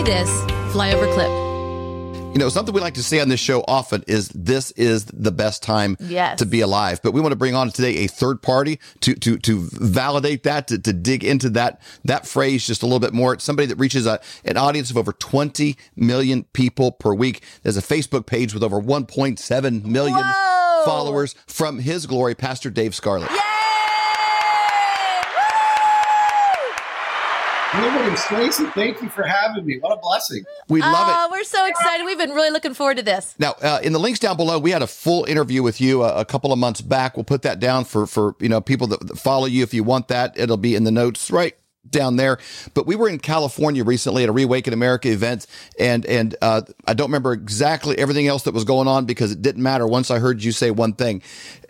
Enjoy this flyover clip. You know, something we like to say on this show often is this is the best time Yes. to be alive. But we want to bring on today a third party to to to validate that, to, to dig into that that phrase just a little bit more. It's somebody that reaches a, an audience of over 20 million people per week. There's a Facebook page with over 1.7 million Whoa! followers from his glory, Pastor Dave Scarlett. William Stacy, thank you for having me. What a blessing. We love it. Oh, we're so excited. We've been really looking forward to this. Now, uh, in the links down below, we had a full interview with you a, a couple of months back. We'll put that down for for you know people that, that follow you. If you want that, it'll be in the notes right down there. But we were in California recently at a Reawaken America event, and and uh, I don't remember exactly everything else that was going on because it didn't matter. Once I heard you say one thing,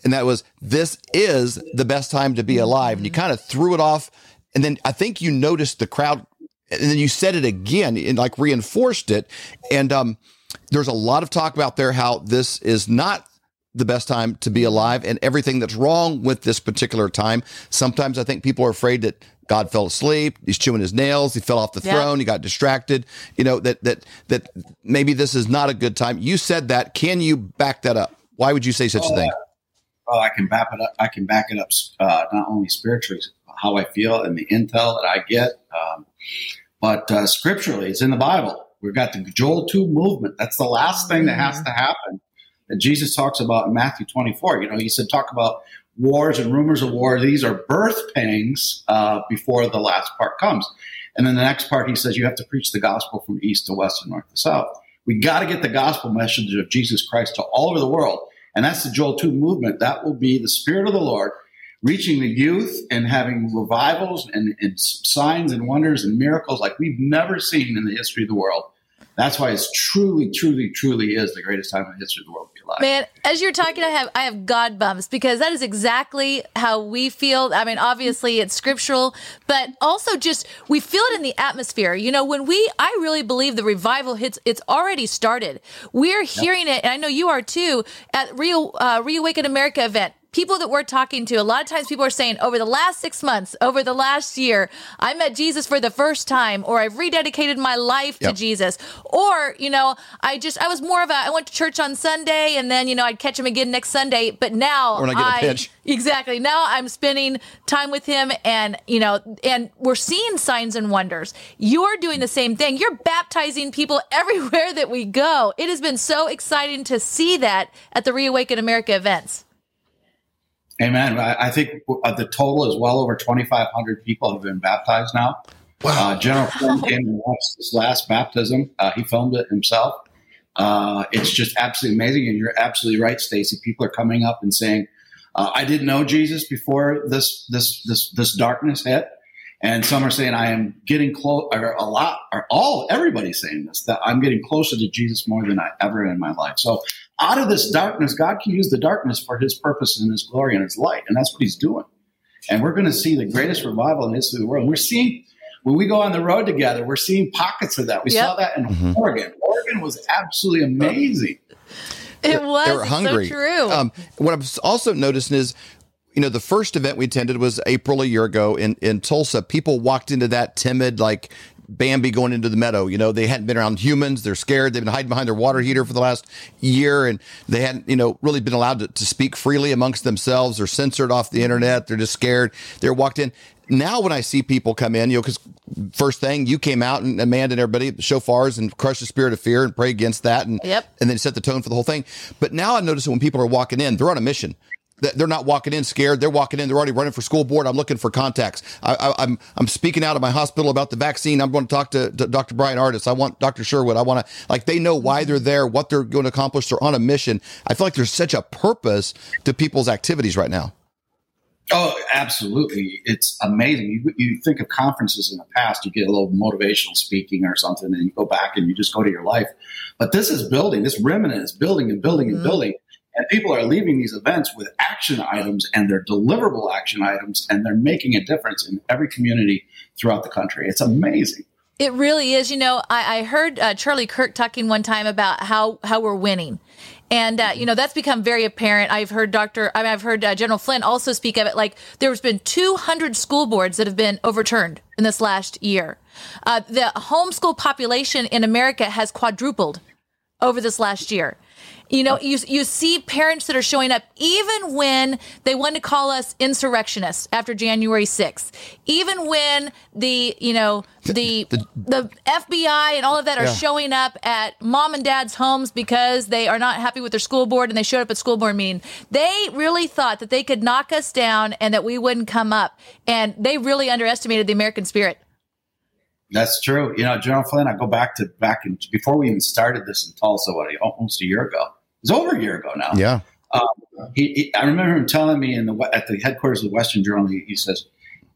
and that was this is the best time to be alive, and you kind of threw it off, and then I think you noticed the crowd and then you said it again and like reinforced it. And um, there's a lot of talk about there how this is not the best time to be alive and everything that's wrong with this particular time. Sometimes I think people are afraid that God fell asleep, he's chewing his nails, he fell off the Yeah. throne, he got distracted, you know, that that that maybe this is not a good time. You said that. Can you back that up? Why would you say such a thing? Oh, I can back it up. I can back it up uh, not only spiritually, how I feel and the intel that I get, um, but uh, scripturally, it's in the Bible. We've got the Joel 2 movement. That's the last thing that has to happen that Jesus talks about in Matthew 24. You know, he said, talk about wars and rumors of war. These are birth pangs uh, before the last part comes. And then the next part, he says, you have to preach the gospel from east to west and north to south. We got to get the gospel message of Jesus Christ to all over the world. And that's the Joel 2 movement. That will be the Spirit of the Lord reaching the youth and having revivals and, and signs and wonders and miracles like we've never seen in the history of the world. That's why it's truly, truly, truly is the greatest time in the history of the world to be alive. Man, as you're talking, I have I have God bumps because that is exactly how we feel. I mean, obviously it's scriptural, but also just we feel it in the atmosphere. You know, when we I really believe the revival hits it's already started. We're hearing it, and I know you are too, at Real uh, Reawaken America event. People that we're talking to, a lot of times people are saying over the last six months, over the last year, I met Jesus for the first time, or I've rededicated my life to Jesus. Or, you know, I just, I was more of a, I went to church on Sunday and then, you know, I'd catch him again next Sunday. But now, I get a I- pinch. Exactly. Now I'm spending time with him and, you know, and we're seeing signs and wonders. You're doing the same thing. You're baptizing people everywhere that we go. It has been so exciting to see that at the Reawaken America events. Amen. I, I think uh, the total is well over 2,500 people have been baptized now. Uh, General Flynn came and watched this last baptism. Uh, he filmed it himself. Uh, it's just absolutely amazing. And you're absolutely right, Stacy. People are coming up and saying, uh, I didn't know Jesus before this, this, this, this darkness hit. And some are saying, I am getting close, or a lot, or all, everybody's saying this, that I'm getting closer to Jesus more than I ever in my life. So out of this darkness, God can use the darkness for his purpose and his glory and his light. And that's what he's doing. And we're going to see the greatest revival in the history of the world. We're seeing, when we go on the road together, we're seeing pockets of that. We Yep. saw that in Oregon. Oregon was absolutely amazing. It was they were hungry. so true. Um, what I've also noticed is, you know, the first event we attended was April a year ago in in Tulsa. People walked into that timid, like Bambi going into the meadow. You know, they hadn't been around humans. They're scared. They've been hiding behind their water heater for the last year, and they hadn't, you know, really been allowed to, to speak freely amongst themselves. They're censored off the internet. They're just scared. They're walked in. Now, when I see people come in, you know, because first thing you came out and Amanda and everybody shofars and crush the spirit of fear and pray against that, and Yep. and then set the tone for the whole thing. But now I notice that when people are walking in, they're on a mission. That They're not walking in scared. They're walking in. They're already running for school board. I'm looking for contacts. I, I, I'm I'm speaking out of my hospital about the vaccine. I'm going to talk to, to Dr. Bryan Ardis. I want Dr. Sherwood. I want to like they know why they're there, what they're going to accomplish. They're on a mission. I feel like there's such a purpose to people's activities right now. Oh, absolutely. It's amazing. You, you think of conferences in the past, you get a little motivational speaking or something, and you go back and you just go to your life. But this is building, this remnant is building and building and Mhm. building. And people are leaving these events with action items and they're deliverable action items, and they're making a difference in every community throughout the country. It's amazing. It really is. You know, I, I heard uh, Charlie Kirk talking one time about how how we're winning, and uh, you know that's become very apparent. I've heard Doctor, I mean, I've heard uh, General Flynn also speak of it. Like there's been 200 school boards that have been overturned in this last year. Uh, the homeschool population in America has quadrupled over this last year. You know, you you see parents that are showing up even when they want to call us insurrectionists after January 6th. Even when the, you know, the the, the FBI and all of that are yeah. showing up at mom and dad's homes because they are not happy with their school board and they showed up at school board meeting. They really thought that they could knock us down and that we wouldn't come up. And they really underestimated the American spirit. That's true. You know, General Flynn, I go back to back in before we even started this in Tulsa, what almost a year ago was over a year ago now. Yeah. Um, he, he, I remember him telling me in the at the headquarters of the Western Journal. He, he says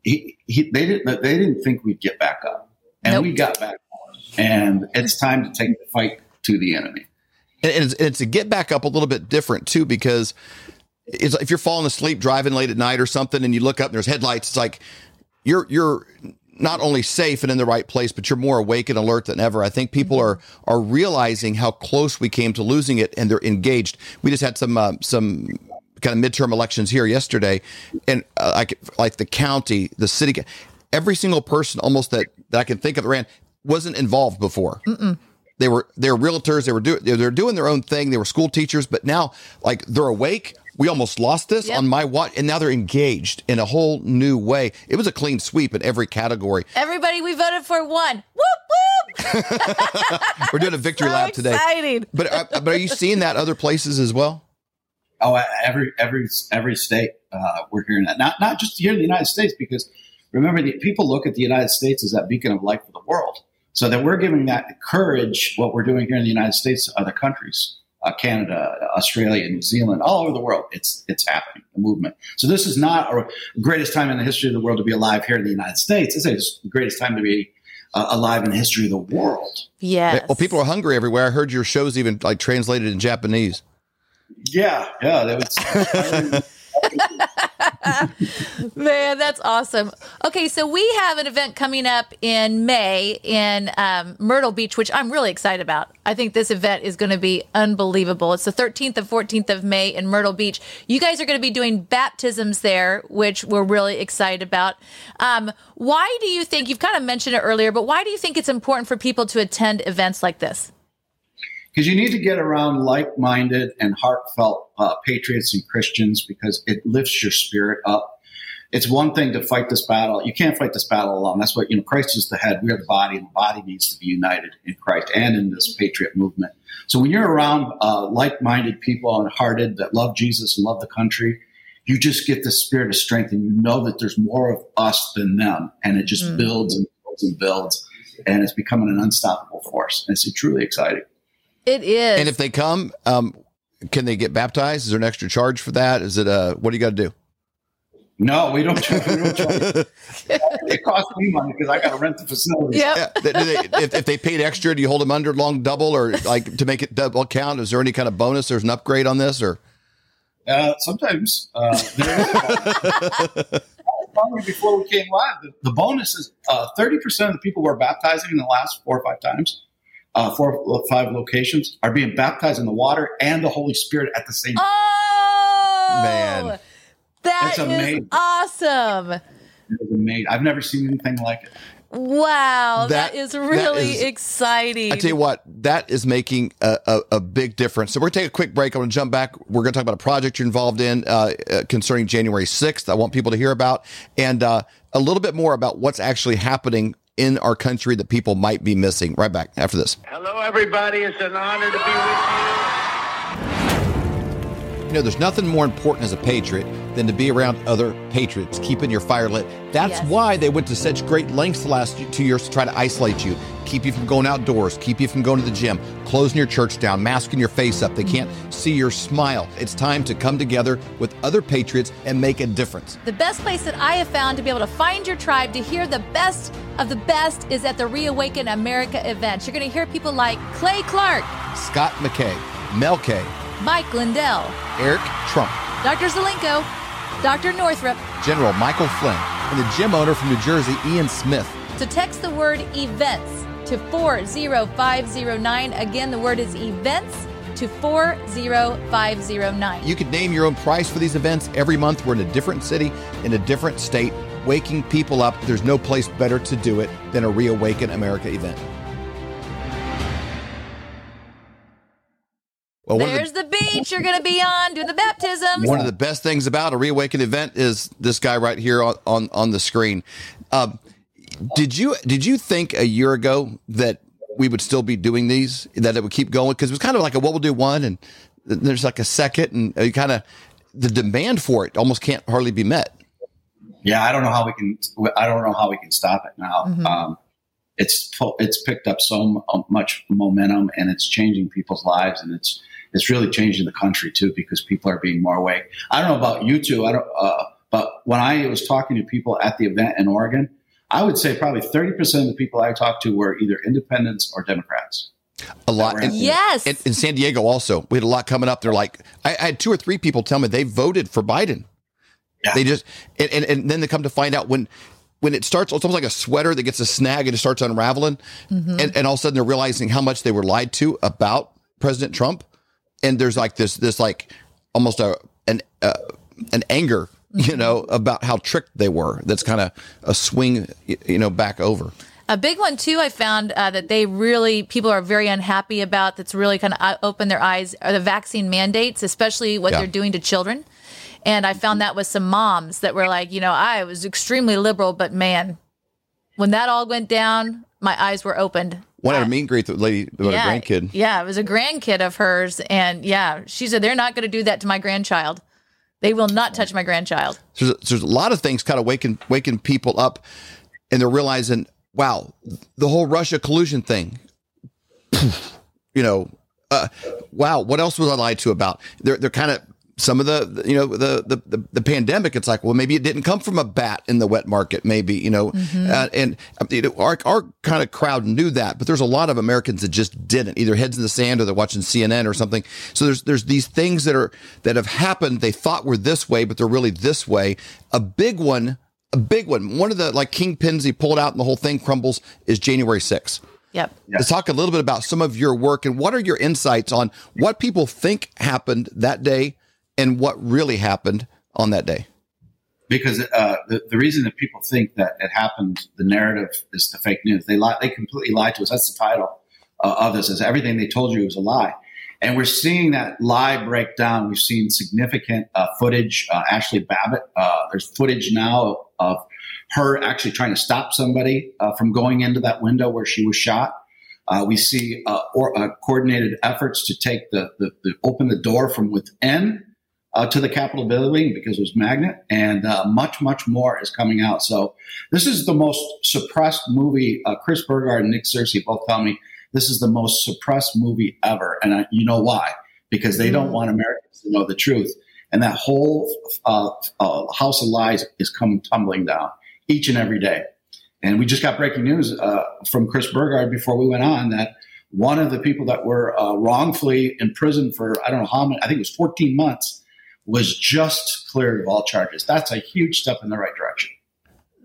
he, he, they didn't they didn't think we'd get back up, and nope. we got back up, and it's time to take the fight to the enemy. And, and, it's, it's to get back up a little bit different too, because it's if you're falling asleep driving late at night or something, and you look up and there's headlights. It's like you're you're not only safe and in the right place, but you're more awake and alert than ever. I think people are are realizing how close we came to losing it, and they're engaged. We just had some uh, some kind of midterm elections here yesterday, and uh, like like the county, the city, every single person almost that that I can think of ran wasn't involved before. Mm-mm. They were they're realtors. They were doing they're doing their own thing. They were school teachers, but now like they're awake we almost lost this yep. on my watch, and now they're engaged in a whole new way. It was a clean sweep in every category. Everybody we voted for one. Whoop whoop! We're doing a victory so lap today. Exciting. But uh, but are you seeing that other places as well? Oh, every every every state uh, we're hearing that. Not not just here in the United States, because remember, the people look at the United States as that beacon of light for the world. So that we're giving that courage, what we're doing here in the United States, to other countries uh, Canada, Australia, New Zealand, all over the world. It's it's happening, the movement. So this is not our greatest time in the history of the world to be alive here in the United States. This is the greatest time to be uh, alive in the history of the world. Yeah. Well, people are hungry everywhere. I heard your shows even like translated in Japanese. Yeah, yeah. That was. Man, that's awesome. Okay, so we have an event coming up in May in um, Myrtle Beach, which I'm really excited about. I think this event is going to be unbelievable. It's the 13th and 14th of May in Myrtle Beach. You guys are going to be doing baptisms there, which we're really excited about. Um, why do you think, you've kind of mentioned it earlier, but why do you think it's important for people to attend events like this? Because you need to get around like-minded and heartfelt uh, patriots and Christians because it lifts your spirit up. It's one thing to fight this battle. You can't fight this battle alone. That's what you know. Christ is the head. We are the body, and the body needs to be united in Christ and in this patriot movement. So when you're around uh, like-minded people and hearted that love Jesus and love the country, you just get the spirit of strength, and you know that there's more of us than them, and it just mm. builds and builds and builds, and it's becoming an unstoppable force. And it's truly exciting. It is. And if they come, um, can they get baptized? Is there an extra charge for that? Is it uh what do you got to do? No, we don't. We don't charge. it costs me money because I got to rent the facility. Yep. Yeah. They, if, if they paid extra, do you hold them under long double or like to make it double count? Is there any kind of bonus? There's an upgrade on this or? Uh, sometimes uh, Probably before we came live, the, the bonus is uh, thirty percent of the people we're baptizing in the last four or five times uh, four or five locations are being baptized in the water and the Holy Spirit at the same time. Oh, man. That is awesome. It is amazing. I've never seen anything like it. Wow, that, that is really that is, exciting. I tell you what, that is making a, a, a, big difference. So we're going to take a quick break. I'm going to jump back. We're going to talk about a project you're involved in uh, uh, concerning January 6th. I want people to hear about and uh, a little bit more about what's actually happening in our country that people might be missing. Right back after this. Hello, everybody. It's an honor to be with you. You know, there's nothing more important as a patriot than to be around other patriots, keeping your fire lit. That's yes. why they went to such great lengths the last two years to try to isolate you, keep you from going outdoors, keep you from going to the gym, closing your church down, masking your face up. They can't see your smile. It's time to come together with other patriots and make a difference. The best place that I have found to be able to find your tribe, to hear the best of the best, is at the Reawaken America events. You're going to hear people like Clay Clark, Scott McKay, Mel K, Mike Lindell, Eric Trump, Dr. Zelenko, Dr. Northrup, General Michael Flynn, and the gym owner from New Jersey, Ian Smith. To text the word events to 40509. Again, the word is events to 40509. You could name your own price for these events every month. We're in a different city, in a different state. waking people up, there's no place better to do it than a Reawaken America event. Well, There's the, the, beach you're going to be on, doing the baptisms. One of the best things about a Reawaken event is this guy right here on, on, on the screen. Um, did you did you think a year ago that we would still be doing these, that it would keep going? Because it was kind of like a what we'll do one, and there's like a second, and you kind of the demand for it almost can't hardly be met. Yeah, I don't know how we can. I don't know how we can stop it now. Mm-hmm. Um, it's it's picked up so much momentum, and it's changing people's lives, and it's it's really changing the country too because people are being more awake. I don't know about you two. I don't. Uh, but when I was talking to people at the event in Oregon, I would say probably thirty percent of the people I talked to were either independents or Democrats. A lot. And, yes. In, in, San Diego also, we had a lot coming up. They're like, I, I had two or three people tell me they voted for Biden. Yeah. They just, and, and, and, then they come to find out when, when it starts, it's almost like a sweater that gets a snag and it starts unraveling. Mm-hmm. And, and all of a sudden they're realizing how much they were lied to about President Trump. And there's like this, this like almost a, an, uh, an anger, you mm-hmm. know, about how tricked they were. That's kind of a swing, you know, back over. A big one too, I found uh, that they really people are very unhappy about. That's really kind of uh, opened their eyes are the vaccine mandates, especially what yeah. they're doing to children. And I found that with some moms that were like, you know, I was extremely liberal, but man, when that all went down, my eyes were opened. One had a meet and greet the lady about yeah, a grandkid. Yeah, it was a grandkid of hers, and yeah, she said they're not going to do that to my grandchild. They will not touch my grandchild. So there's, there's a lot of things kind of waking waking people up, and they're realizing wow, the whole Russia collusion thing. you know, uh, wow, what else was I lied to about? They're they're kind of some of the you know the, the, the the pandemic. It's like well, maybe it didn't come from a bat in the wet market. Maybe you know, mm-hmm. uh, and you know, our our kind of crowd knew that, but there's a lot of Americans that just didn't. Either heads in the sand or they're watching CNN or something. So there's there's these things that are that have happened. They thought were this way, but they're really this way. A big one a big one. One of the like kingpins he pulled out and the whole thing crumbles is January 6th. Yep. Let's talk a little bit about some of your work and what are your insights on what people think happened that day and what really happened on that day? Because uh, the, the reason that people think that it happened, the narrative is the fake news. They lie, they completely lied to us. That's the title uh, of this. Is everything they told you was a lie. And we're seeing that lie break down. We've seen significant uh, footage. Uh, Ashli Babbitt, uh, there's footage now of her actually trying to stop somebody uh, from going into that window where she was shot. Uh, we see uh, or, coordinated efforts to take the, the, the, open the door from within to the Capitol building because it was magnet, and much much more is coming out. So this is the most suppressed movie. Chris Burgard and Nick Searcy both tell me this is the most suppressed movie ever. And I, you know why? Because they don't mm. want Americans to know the truth. And that whole uh, uh, house of lies is coming tumbling down each and every day. And we just got breaking news uh, from Chris Burgard before we went on that one of the people that were uh, wrongfully imprisoned for, I don't know how many, I think it was 14 months, was just cleared of all charges. That's a huge step in the right direction.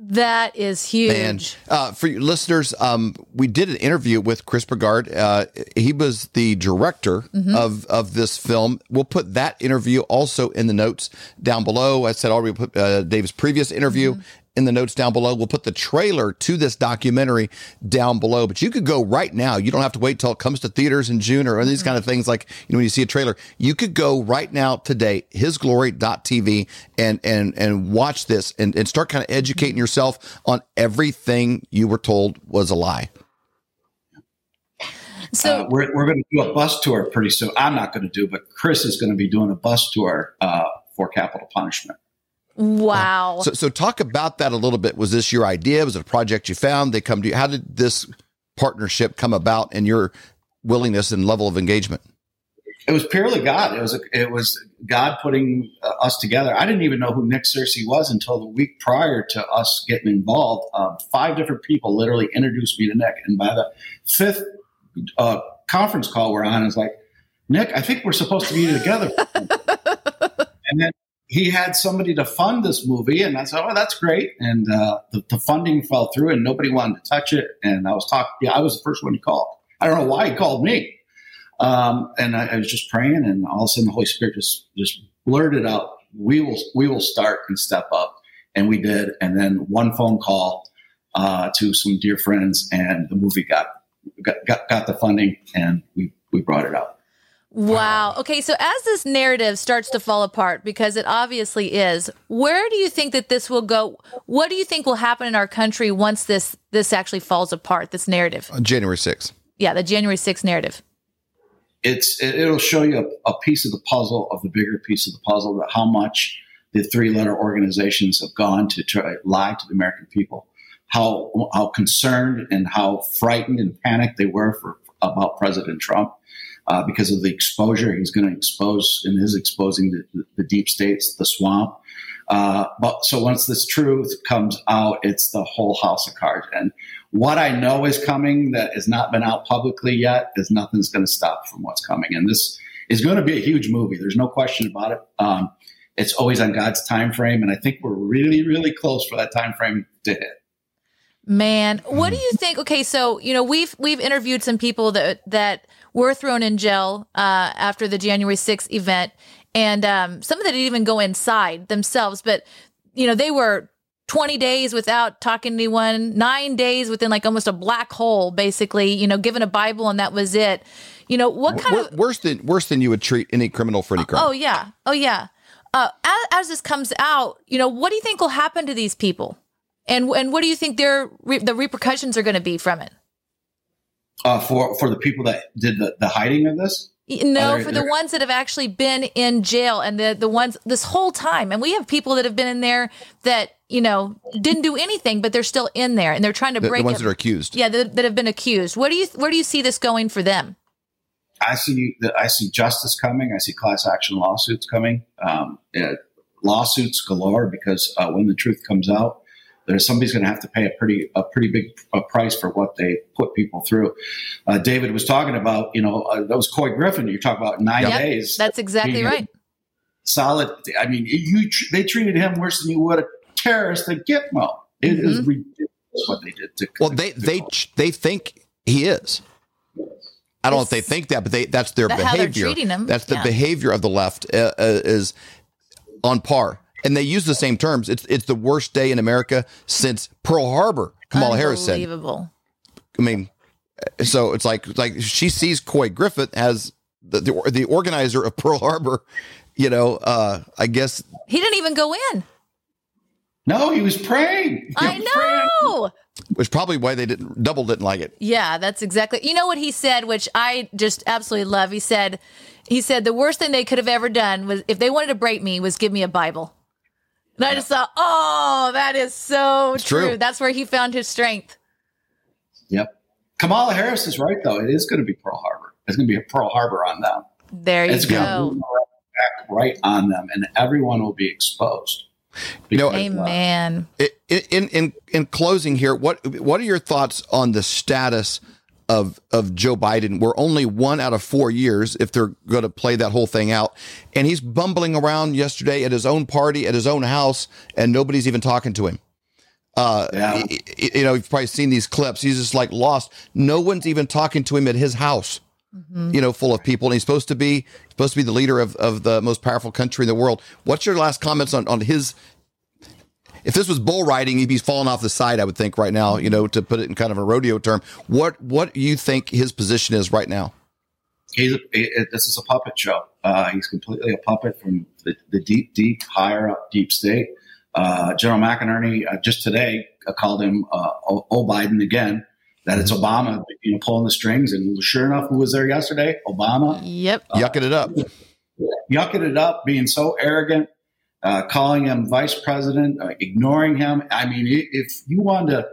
That is huge. Man, uh, for your listeners, um, we did an interview with Chris Burgard. Uh, he was the director mm-hmm. of, of this film. We'll put that interview also in the notes down below. I said already put uh, Dave's previous interview mm-hmm in the notes down below. We'll put the trailer to this documentary down below. But you could go right now. You don't have to wait till it comes to theaters in June or these kind of things like, you know, when you see a trailer, you could go right now today, hisglory.tv and and and watch this and, and start kind of educating yourself on everything you were told was a lie. So uh, we're, we're going to do a bus tour pretty soon. I'm not going to do, but Chris is going to be doing a bus tour uh, for Capitol Punishment. Wow. So, so talk about that a little bit. Was this your idea? Was it a project you found? They come to you. How did this partnership come about and your willingness and level of engagement? It was purely God. It was a, it was God putting uh, us together. I didn't even know who Nick Searcy was until the week prior to us getting involved. Uh, five different people literally introduced me to Nick, and by the fifth uh, conference call we're on, is like, Nick, I think we're supposed to be together. and then he had somebody to fund this movie, and I said, "Oh, that's great." And uh, the, the, funding fell through, and nobody wanted to touch it. And I was talking. Yeah, I was the first one he called. I don't know why he called me. Um, and I, I, was just praying, and all of a sudden the Holy Spirit just just blurted out, "We will, we will start and step up." and we did. And then one phone call uh, to some dear friends, and the movie got got got, got the funding, and we we brought it out. Wow. Okay, so as this narrative starts to fall apart, because it obviously is, where do you think that this will go? What do you think will happen in our country once this this actually falls apart? This narrative, On January 6th. yeah, the January 6th narrative. it's it, it'll show you a, a piece of the puzzle of the bigger piece of the puzzle that how much the three letter organizations have gone to try lie to the American people, how how concerned and how frightened and panicked they were for about President Trump uh, because of the exposure he's going to expose and is exposing the, the, deep states, the swamp. Uh, but so once this truth comes out, it's the whole house of cards. And what I know is coming that has not been out publicly yet is nothing's going to stop from what's coming. And this is going to be a huge movie. There's no question about it. Um, it's always on God's time frame, and I think we're really, really close for that time frame to hit. Man, what do you think? Okay, so you know we've we've interviewed some people that that were thrown in jail uh, after the January 6th event, and um, some of them didn't even go inside themselves, but you know they were 20 days without talking to anyone, nine days within like almost a black hole, basically. You know, given a Bible and that was it. You know what kind Wor- of worse than worse than you would treat any criminal for any crime. Oh yeah, oh yeah. Uh, as, as this comes out, you know, what do you think will happen to these people, and and what do you think their re- the repercussions are going to be from it? Uh, for for the people that did the, the hiding of this, No, Are for the ones that have actually been in jail and the the ones this whole time, and we have people that have been in there that you know didn't do anything, but they're still in there and they're trying to the, break the ones it. that are accused. yeah, that, that have been accused. What do you where do you see this going for them? I see that I see justice coming. I see class action lawsuits coming. Um, uh, lawsuits galore because uh, when the truth comes out, there's somebody's going to have to pay a pretty a pretty big uh price for what they put people through. Uh, David was talking about, you know, uh, that was Couy Griffin. You talk about nine Yep, days. That's exactly right. Solid. I mean, you tr- they treated him worse than you would a terrorist at Gitmo. It is Mm-hmm. ridiculous what they did to. Well, they they they think he is. I don't know if they think that, but they that's their That's how they're behavior. treating him, That's the yeah. behavior of the left uh, uh, is on par, and they use the same terms. It's it's the worst day in America since Pearl Harbor. Kamala Harris said. Unbelievable. I mean, so it's like like she sees Couy Griffin as the the, the organizer of Pearl Harbor. You know, uh, I guess He didn't even go in. no, he was praying. He I was praying. know. was probably why they didn't double didn't like it. Yeah, that's exactly. You know what he said, which I just absolutely love. He said, he said the worst thing they could have ever done was if they wanted to break me was give me a Bible. And I just thought, oh, that is so true. true. That's where he found his strength. Yep. Kamala Harris is right, though. It is going to be Pearl Harbor. It's going to be a Pearl Harbor on them. There you It's going go. to back right on them, and everyone will be exposed. You know, uh, Amen. in in in closing here, what what are your thoughts on the status of of Joe Biden? We're only one out of four years if they're going to play that whole thing out, and he's bumbling around yesterday at his own party at his own house, and nobody's even talking to him. Uh, Yeah. y- y- you know, you've probably seen these clips. He's just like lost. No one's even talking to him at his house. You know, full of people, and he's supposed to be supposed to be the leader of, of the most powerful country in the world. What's your last comments on on his if this was bull riding, he'd be falling off the side. I would think right now, you know, to put it in kind of a rodeo term. What what do you think his position is right now? He's a, it, this is a puppet show. Uh, he's completely a puppet from the, the deep, deep, higher up deep state. Uh, General McInerney uh, just today uh, called him uh, o, o Biden again. That it's Obama, you know, pulling the strings, and sure enough, who was there yesterday? Obama. Yep. Yucking it up. yucking it up, being so arrogant, uh, calling him vice president, uh, ignoring him. I mean, if you want to,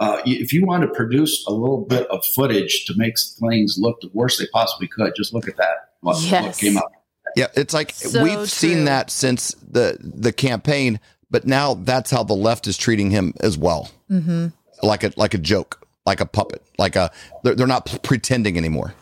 uh, if you want to produce a little bit of footage to make things look the worst they possibly could, just look at that. What, what came up? Yeah, it's like So we've true. seen that since the the campaign, but now that's how the left is treating him as well. Mm-hmm. Like a like a joke, like a puppet, like a they're, they're not pretending anymore.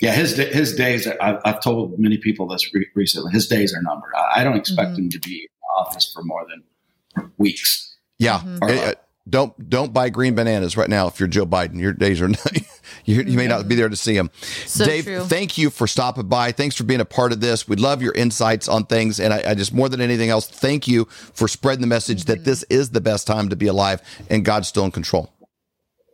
Yeah, his his days. I've, I've told many people this re- recently. His days are numbered. I, I don't expect him to be in office for more than weeks. Yeah, Mm-hmm. Mhm. Uh, don't don't buy green bananas right now if you're Joe Biden. Your days are You, you may not be there to see them. So Dave, true. thank you for stopping by. Thanks for being a part of this. We love your insights on things. And I, I just, more than anything else, thank you for spreading the message that this is the best time to be alive and God's still in control.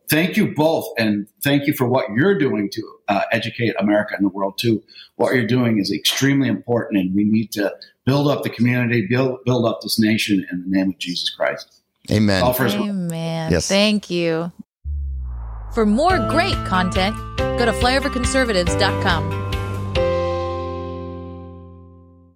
Thank you both, and thank you for what you're doing to uh, educate America and the world too. What you're doing is extremely important, and we need to build up the community, build build up this nation in the name of Jesus Christ. Amen. All for his- Amen. Yes. Thank you. For more great content, go to flyoverconservatives.com.